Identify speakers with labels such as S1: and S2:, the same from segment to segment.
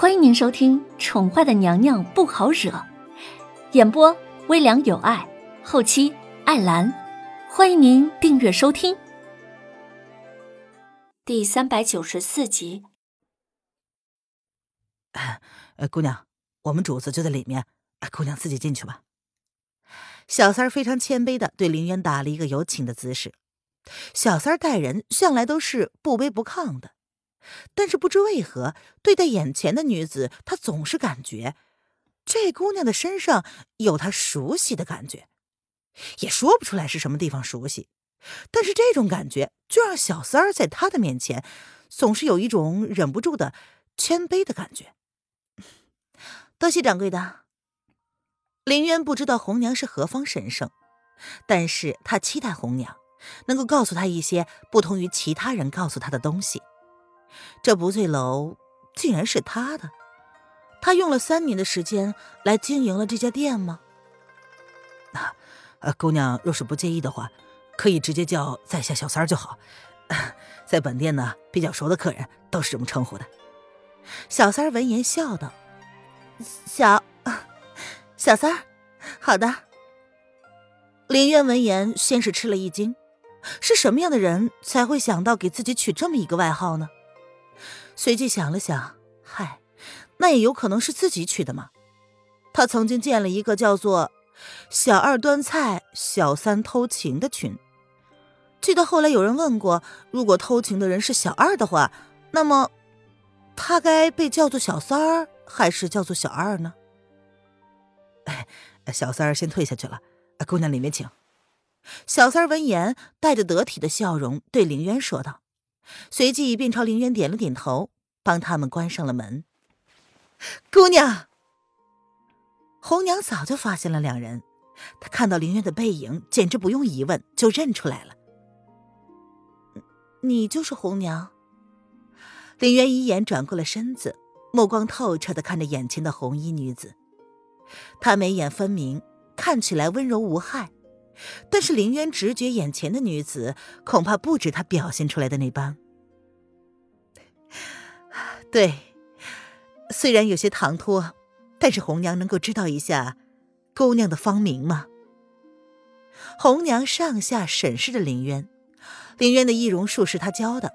S1: 欢迎您收听《宠坏的娘娘不好惹》，演播微凉有爱，后期艾兰。欢迎您订阅收听。第三百九十四集。
S2: 呃，姑娘，我们主子就在里面，姑娘自己进去吧。小三儿非常谦卑的对林渊打了一个有请的姿势。小三儿待人向来都是不卑不亢的。但是不知为何，对待眼前的女子，他总是感觉这姑娘的身上有他熟悉的感觉，也说不出来是什么地方熟悉。但是这种感觉就让小三儿在他的面前，总是有一种忍不住的谦卑的感觉。多谢掌柜的。林渊不知道红娘是何方神圣，但是他期待红娘能够告诉他一些不同于其他人告诉他的东西。这不醉楼竟然是他的，他用了三年的时间来经营了这家店吗？啊，呃，姑娘若是不介意的话，可以直接叫在下小三儿就好。在本店呢，比较熟的客人都是这么称呼的。小三儿闻言笑道：“小小三儿，好的。”林渊闻言先是吃了一惊，是什么样的人才会想到给自己取这么一个外号呢？随即想了想，嗨，那也有可能是自己取的嘛。他曾经建了一个叫做“小二端菜，小三偷情”的群。记得后来有人问过，如果偷情的人是小二的话，那么他该被叫做小三儿，还是叫做小二呢？哎，小三儿先退下去了，姑娘里面请。小三儿闻言，带着得体的笑容对凌渊说道。随即便朝林渊点了点头，帮他们关上了门。姑娘，红娘早就发现了两人，她看到林渊的背影，简直不用疑问就认出来了。你就是红娘。林渊一眼转过了身子，目光透彻的看着眼前的红衣女子。她眉眼分明，看起来温柔无害。但是林渊直觉眼前的女子恐怕不止他表现出来的那般。对，虽然有些唐突，但是红娘能够知道一下姑娘的芳名吗？红娘上下审视着林渊，林渊的易容术是他教的，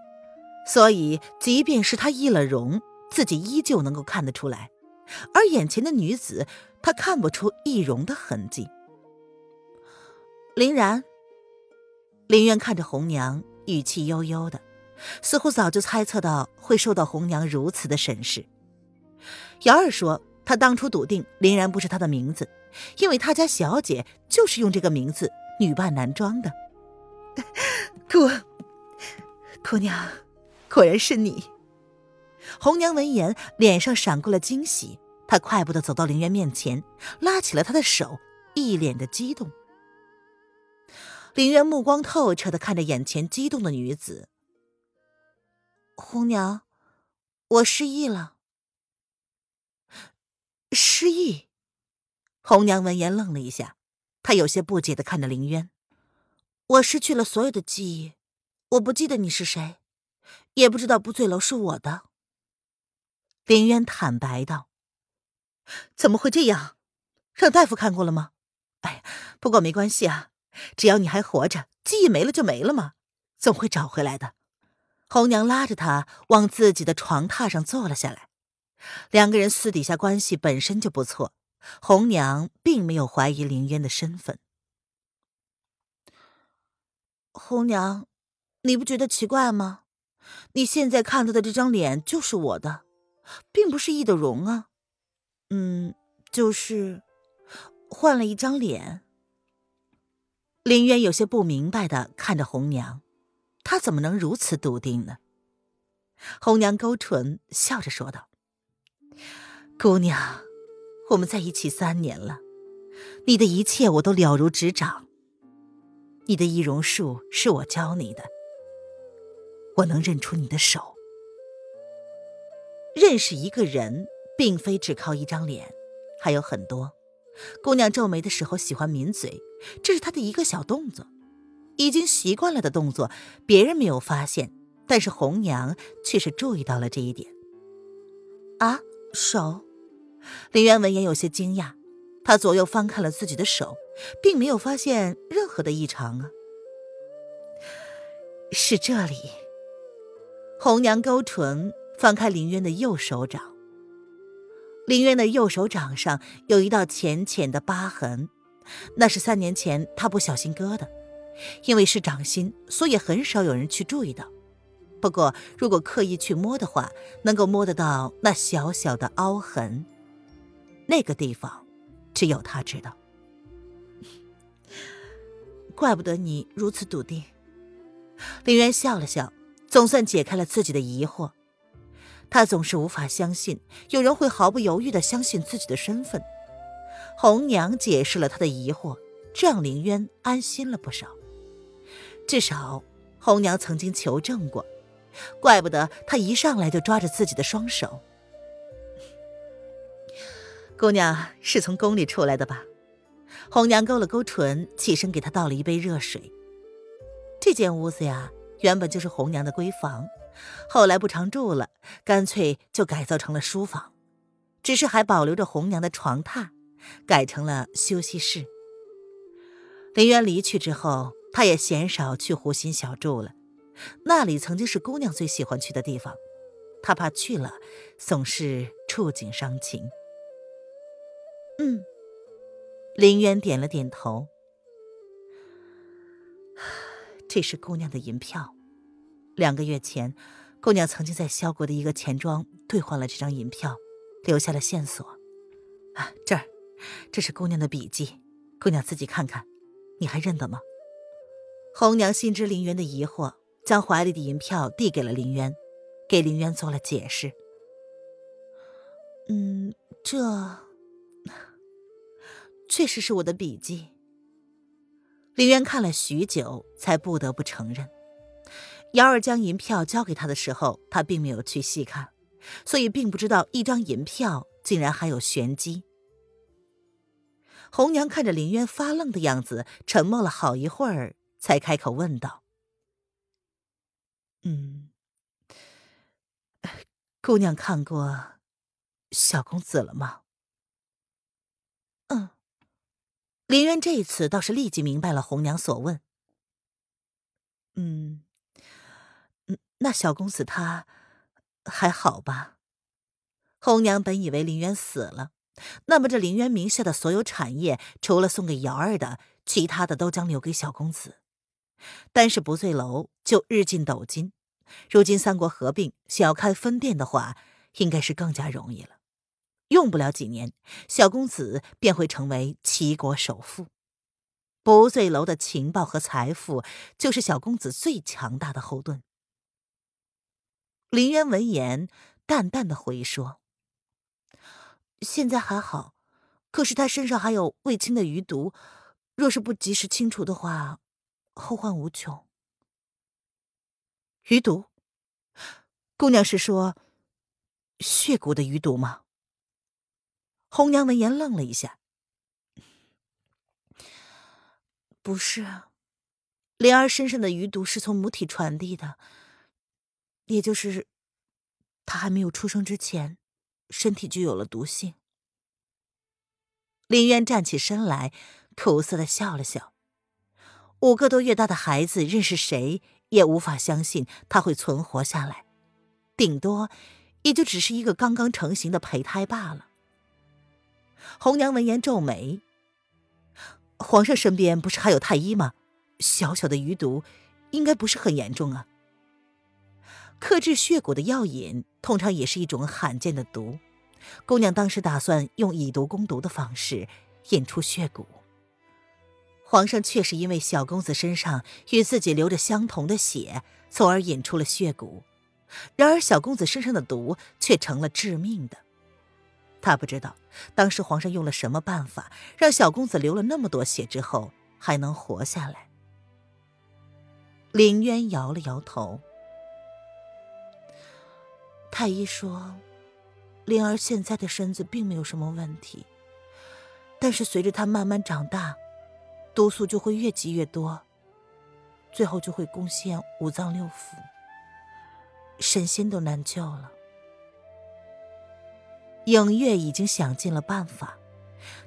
S2: 所以即便是他易了容，自己依旧能够看得出来。而眼前的女子，她看不出易容的痕迹。林然，林渊看着红娘，语气悠悠的，似乎早就猜测到会受到红娘如此的审视。瑶儿说，他当初笃定林然不是他的名字，因为他家小姐就是用这个名字女扮男装的。姑，姑娘，果然是你。红娘闻言，脸上闪过了惊喜，她快步的走到林渊面前，拉起了他的手，一脸的激动。林渊目光透彻的看着眼前激动的女子。红娘，我失忆了。失忆？红娘闻言愣了一下，她有些不解的看着林渊。我失去了所有的记忆，我不记得你是谁，也不知道不醉楼是我的。林渊坦白道：“怎么会这样？让大夫看过了吗？哎，不过没关系啊。”只要你还活着，记忆没了就没了嘛，总会找回来的。红娘拉着他往自己的床榻上坐了下来。两个人私底下关系本身就不错，红娘并没有怀疑林渊的身份。红娘，你不觉得奇怪吗？你现在看到的这张脸就是我的，并不是易的容啊。嗯，就是换了一张脸。林渊有些不明白的看着红娘，她怎么能如此笃定呢？红娘勾唇笑着说道：“姑娘，我们在一起三年了，你的一切我都了如指掌。你的易容术是我教你的，我能认出你的手。认识一个人，并非只靠一张脸，还有很多。”姑娘皱眉的时候喜欢抿嘴，这是她的一个小动作，已经习惯了的动作。别人没有发现，但是红娘却是注意到了这一点。啊，手。林渊闻言有些惊讶，他左右翻看了自己的手，并没有发现任何的异常啊。是这里。红娘勾唇，翻开林渊的右手掌。林渊的右手掌上有一道浅浅的疤痕，那是三年前他不小心割的。因为是掌心，所以很少有人去注意到。不过，如果刻意去摸的话，能够摸得到那小小的凹痕。那个地方，只有他知道。怪不得你如此笃定。林渊笑了笑，总算解开了自己的疑惑。他总是无法相信有人会毫不犹豫的相信自己的身份。红娘解释了他的疑惑，这让林渊安心了不少。至少，红娘曾经求证过，怪不得她一上来就抓着自己的双手。姑娘是从宫里出来的吧？红娘勾了勾唇，起身给她倒了一杯热水。这间屋子呀，原本就是红娘的闺房，后来不常住了，干脆就改造成了书房，只是还保留着红娘的床榻，改成了休息室。林渊离去之后。他也鲜少去湖心小住了，那里曾经是姑娘最喜欢去的地方，他怕去了总是触景伤情。嗯，林渊点了点头。这是姑娘的银票，两个月前，姑娘曾经在萧国的一个钱庄兑换了这张银票，留下了线索。啊，这儿，这是姑娘的笔记，姑娘自己看看，你还认得吗？红娘心知林渊的疑惑，将怀里的银票递给了林渊，给林渊做了解释。嗯，这确实是我的笔记。林渊看了许久，才不得不承认，瑶儿将银票交给他的时候，他并没有去细看，所以并不知道一张银票竟然还有玄机。红娘看着林渊发愣的样子，沉默了好一会儿。才开口问道：“嗯，姑娘看过小公子了吗？”“嗯。”林渊这一次倒是立即明白了红娘所问。“嗯，那小公子他还好吧？”红娘本以为林渊死了，那么这林渊名下的所有产业，除了送给瑶儿的，其他的都将留给小公子。但是不醉楼就日进斗金，如今三国合并，想要开分店的话，应该是更加容易了。用不了几年，小公子便会成为齐国首富。不醉楼的情报和财富，就是小公子最强大的后盾。林渊闻言，淡淡的回说：“现在还好，可是他身上还有未清的余毒，若是不及时清除的话。”后患无穷。余毒，姑娘是说血骨的余毒吗？红娘闻言愣了一下，不是，灵儿身上的余毒是从母体传递的，也就是她还没有出生之前，身体就有了毒性。林渊站起身来，苦涩的笑了笑。五个多月大的孩子，认识谁也无法相信他会存活下来，顶多也就只是一个刚刚成型的胚胎罢了。红娘闻言皱眉：“皇上身边不是还有太医吗？小小的余毒，应该不是很严重啊。克制血蛊的药引，通常也是一种罕见的毒。姑娘当时打算用以毒攻毒的方式引出血蛊。”皇上确实因为小公子身上与自己流着相同的血，从而引出了血蛊。然而小公子身上的毒却成了致命的。他不知道当时皇上用了什么办法，让小公子流了那么多血之后还能活下来。林渊摇了摇头。太医说，灵儿现在的身子并没有什么问题，但是随着她慢慢长大。毒素就会越积越多，最后就会攻陷五脏六腑，神仙都难救了。影月已经想尽了办法，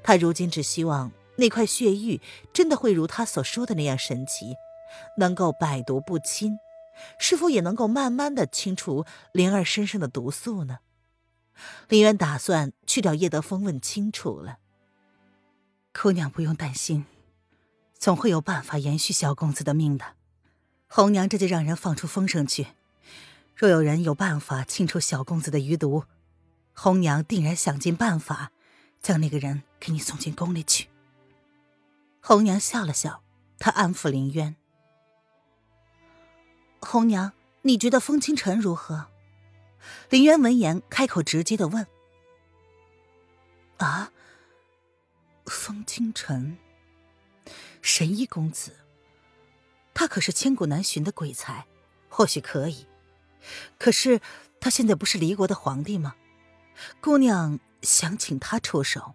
S2: 他如今只希望那块血玉真的会如他所说的那样神奇，能够百毒不侵，是否也能够慢慢的清除灵儿身上的毒素呢？林渊打算去找叶德风问清楚了。
S3: 姑娘不用担心，总会有办法延续小公子的命的。红娘这就让人放出风声去，若有人有办法清除小公子的余毒，红娘定然想尽办法，将那个人给你送进宫里去。
S2: 红娘笑了笑，她安抚林渊：“红娘，你觉得风清晨如何？”林渊闻言开口直接的问：“
S3: 啊，风清晨，神医公子，他可是千古难寻的鬼才，或许可以。可是他现在不是离国的皇帝吗？姑娘想请他出手。”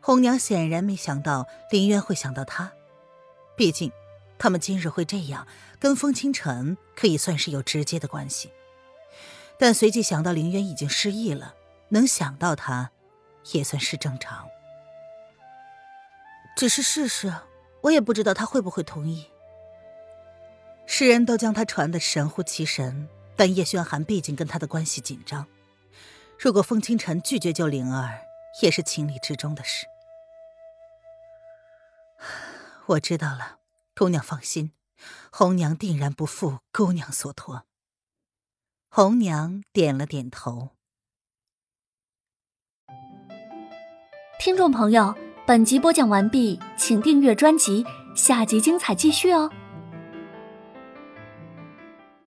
S2: 红娘显然没想到林渊会想到他，毕竟他们今日会这样，跟风清晨可以算是有直接的关系。但随即想到林渊已经失忆了，能想到他，也算是正常。只是试试，我也不知道他会不会同意。世人都将他传得神乎其神，但叶轩寒毕竟跟他的关系紧张，如果风清晨拒绝救灵儿，也是情理之中的事。
S3: 我知道了，姑娘放心，红娘定然不负姑娘所托。
S2: 红娘点了点头。
S1: 听众朋友，本集播讲完毕，请订阅专辑，下集精彩继续哦。